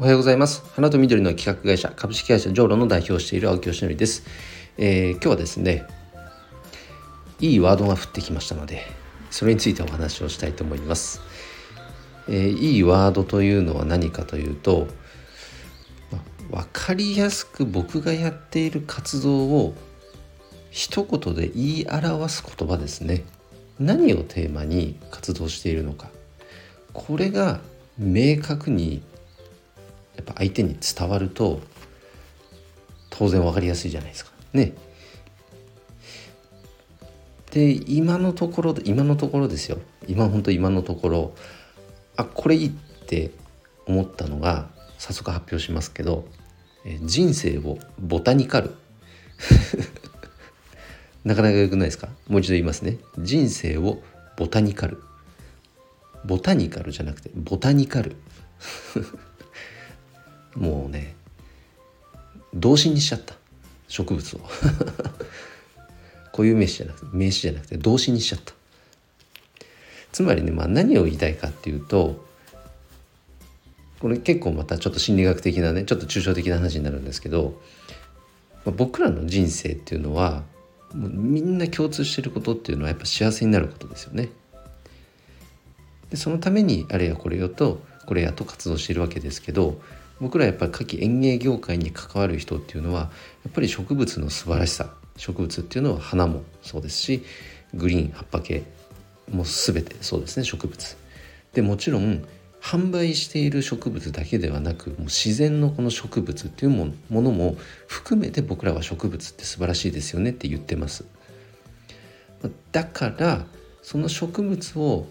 おはようございます。花と緑の企画会社株式会社ジョーロの代表をしている青木よしのりです、えー、今日はですねいいワードが降ってきましたのでそれについてお話をしたいと思います、えー、いいワードというのは何かというと、ま、分かりやすく僕がやっている活動を一言で言い表す言葉ですね。何をテーマに活動しているのか。これが明確に相手に伝わると当然分かりやすいじゃないですか。ね。で今のところ今のところですよ。今本当今のところあこれいいって思ったのが早速発表しますけど人生をボタニカル。なかなか良くないですか？もう一度言いますね。人生をボタニカル。ボタニカルじゃなくてボタニカル。もうね動詞にしちゃった。植物を。固有名詞じゃなくて名詞じゃなくて動詞にしちゃった。つまりね、まあ、何を言いたいかっていうとこれ結構またちょっと心理学的なねちょっと抽象的な話になるんですけど、まあ、僕らの人生っていうのはもうみんな共通してることっていうのはやっぱ幸せになることですよね。でそのためにあれやこれよとこれやと活動してるわけですけど僕らやっぱり夏季園芸業界に関わる人っていうのはやっぱり植物の素晴らしさ植物っていうのは花もそうですしグリーン葉っぱ系も全てそうですね植物。でもちろん販売している植物だけではなくもう自然のこの植物っていうものも含めて僕らは植物って素晴らしいですよねって言ってます。だからその植物を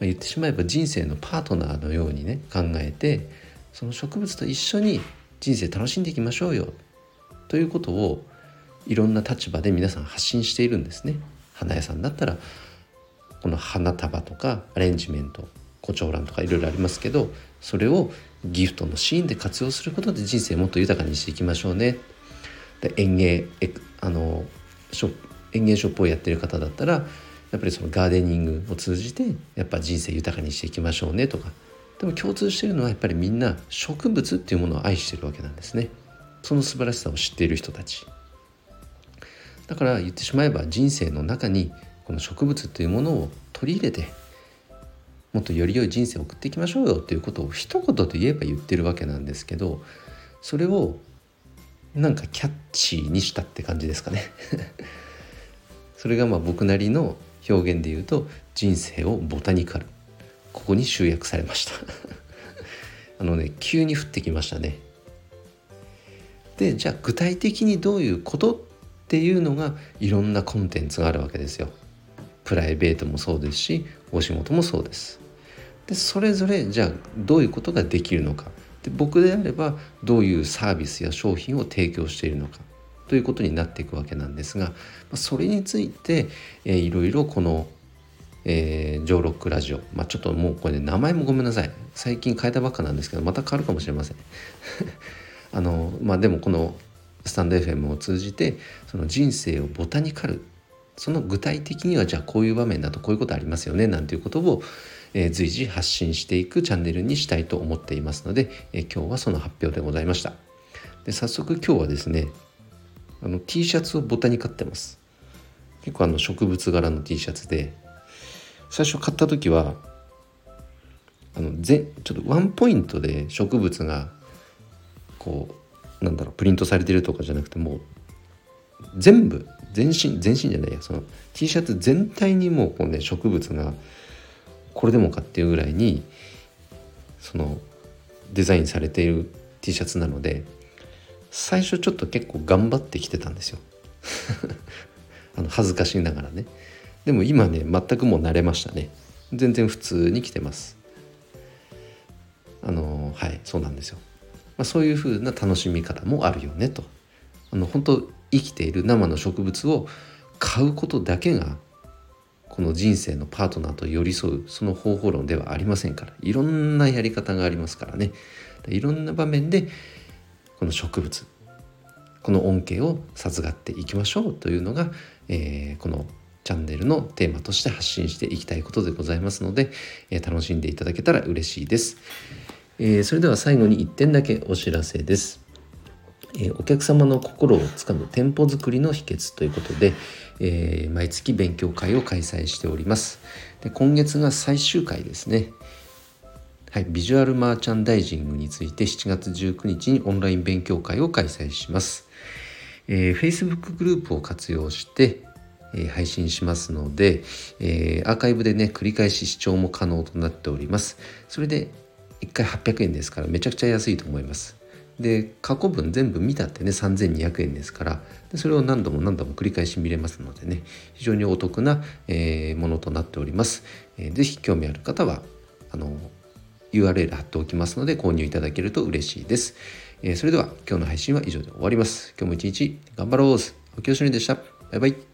言ってしまえば人生のパートナーのようにね考えてその植物と一緒に人生楽しんでいきましょうよということをいろんな立場で皆さん発信しているんですね。花屋さんだったらこの花束とかアレンジメント胡蝶蘭とかいろいろありますけどそれをギフトのシーンで活用することで人生もっと豊かにしていきましょうね。で園芸あのショ園芸ショップをやってる方だったらやっぱりそのガーデニングを通じてやっぱ人生豊かにしていきましょうねとかでも共通しているのはやっぱりみんな植物っていうものを愛してるわけなんですね。その素晴らしさを知っている人たち。だから言ってしまえば人生の中にこの植物というものを取り入れてもっとより良い人生を送っていきましょうよということを一言で言えば言ってるわけなんですけどそれをなんかキャッチーにしたって感じですかね。それがまあ僕なりの表現で言うと人生をボタニカル。ここに集約されました。あのね急に降ってきましたね。でじゃあ具体的にどういうことっていうのがいろんなコンテンツがあるわけですよ。プライベートもそうですしお仕事もそうです。でそれぞれじゃあどういうことができるのか。で僕であればどういうサービスや商品を提供しているのか。ということになっていくわけなんですがそれについて、いろいろこのえー、ジョーロックラジオ。まあ、ちょっともうこれ、ね、名前もごめんなさい。最近変えたばっかなんですけど、また変わるかもしれません。あの、まあ、でもこのスタンド FM を通じて、その人生をボタニカル、その具体的にはじゃあこういう場面だとこういうことありますよね、なんていうことを、えー、随時発信していくチャンネルにしたいと思っていますので、えー、今日はその発表でございました。で早速今日はですね、あの T シャツをボタニカってます。結構あの植物柄の T シャツで最初買った時はあのぜちょっとワンポイントで植物がこうなんだろうプリントされてるとかじゃなくてもう全部全身全身じゃないやその T シャツ全体にもうこうね植物がこれでもかっていうぐらいにそのデザインされている T シャツなので最初ちょっと結構頑張ってきてたんですよ。あの恥ずかしながらね。でも今ね全くもう慣れましたね。全然普通に来てます。あのはいそうなんですよ、まあ、そういう風な楽しみ方もあるよねと。あの本当生きている生の植物を買うことだけがこの人生のパートナーと寄り添うその方法論ではありませんから。いろんなやり方がありますからね。いろんな場面でこの植物この恩恵を授かっていきましょうというのが、えー、このチャンネルのテーマとして発信していきたいことでございますので、えー、楽しんでいただけたら嬉しいです。えー、それでは最後に1点だけお知らせです。えー、お客様の心をつかむ店舗作りの秘訣ということで、えー、毎月勉強会を開催しております。で今月が最終回ですね。はい、ビジュアルマーチャンダイジングについて7月19日にオンライン勉強会を開催します。えー、Facebook グループを活用して、え、配信しますので、え、アーカイブでね繰り返し視聴も可能となっております。それで1回800円ですからめちゃくちゃ安いと思います。で過去分全部見たってね3200円ですからそれを何度も何度も繰り返し見れますのでね非常にお得な、えー、ものとなっております。えー、ぜひ興味ある方はあの URL 貼っておきますので購入いただけると嬉しいです。えー、それでは今日の配信は以上で終わります。今日も一日頑張ろうおきよしのりでした。バイバイ。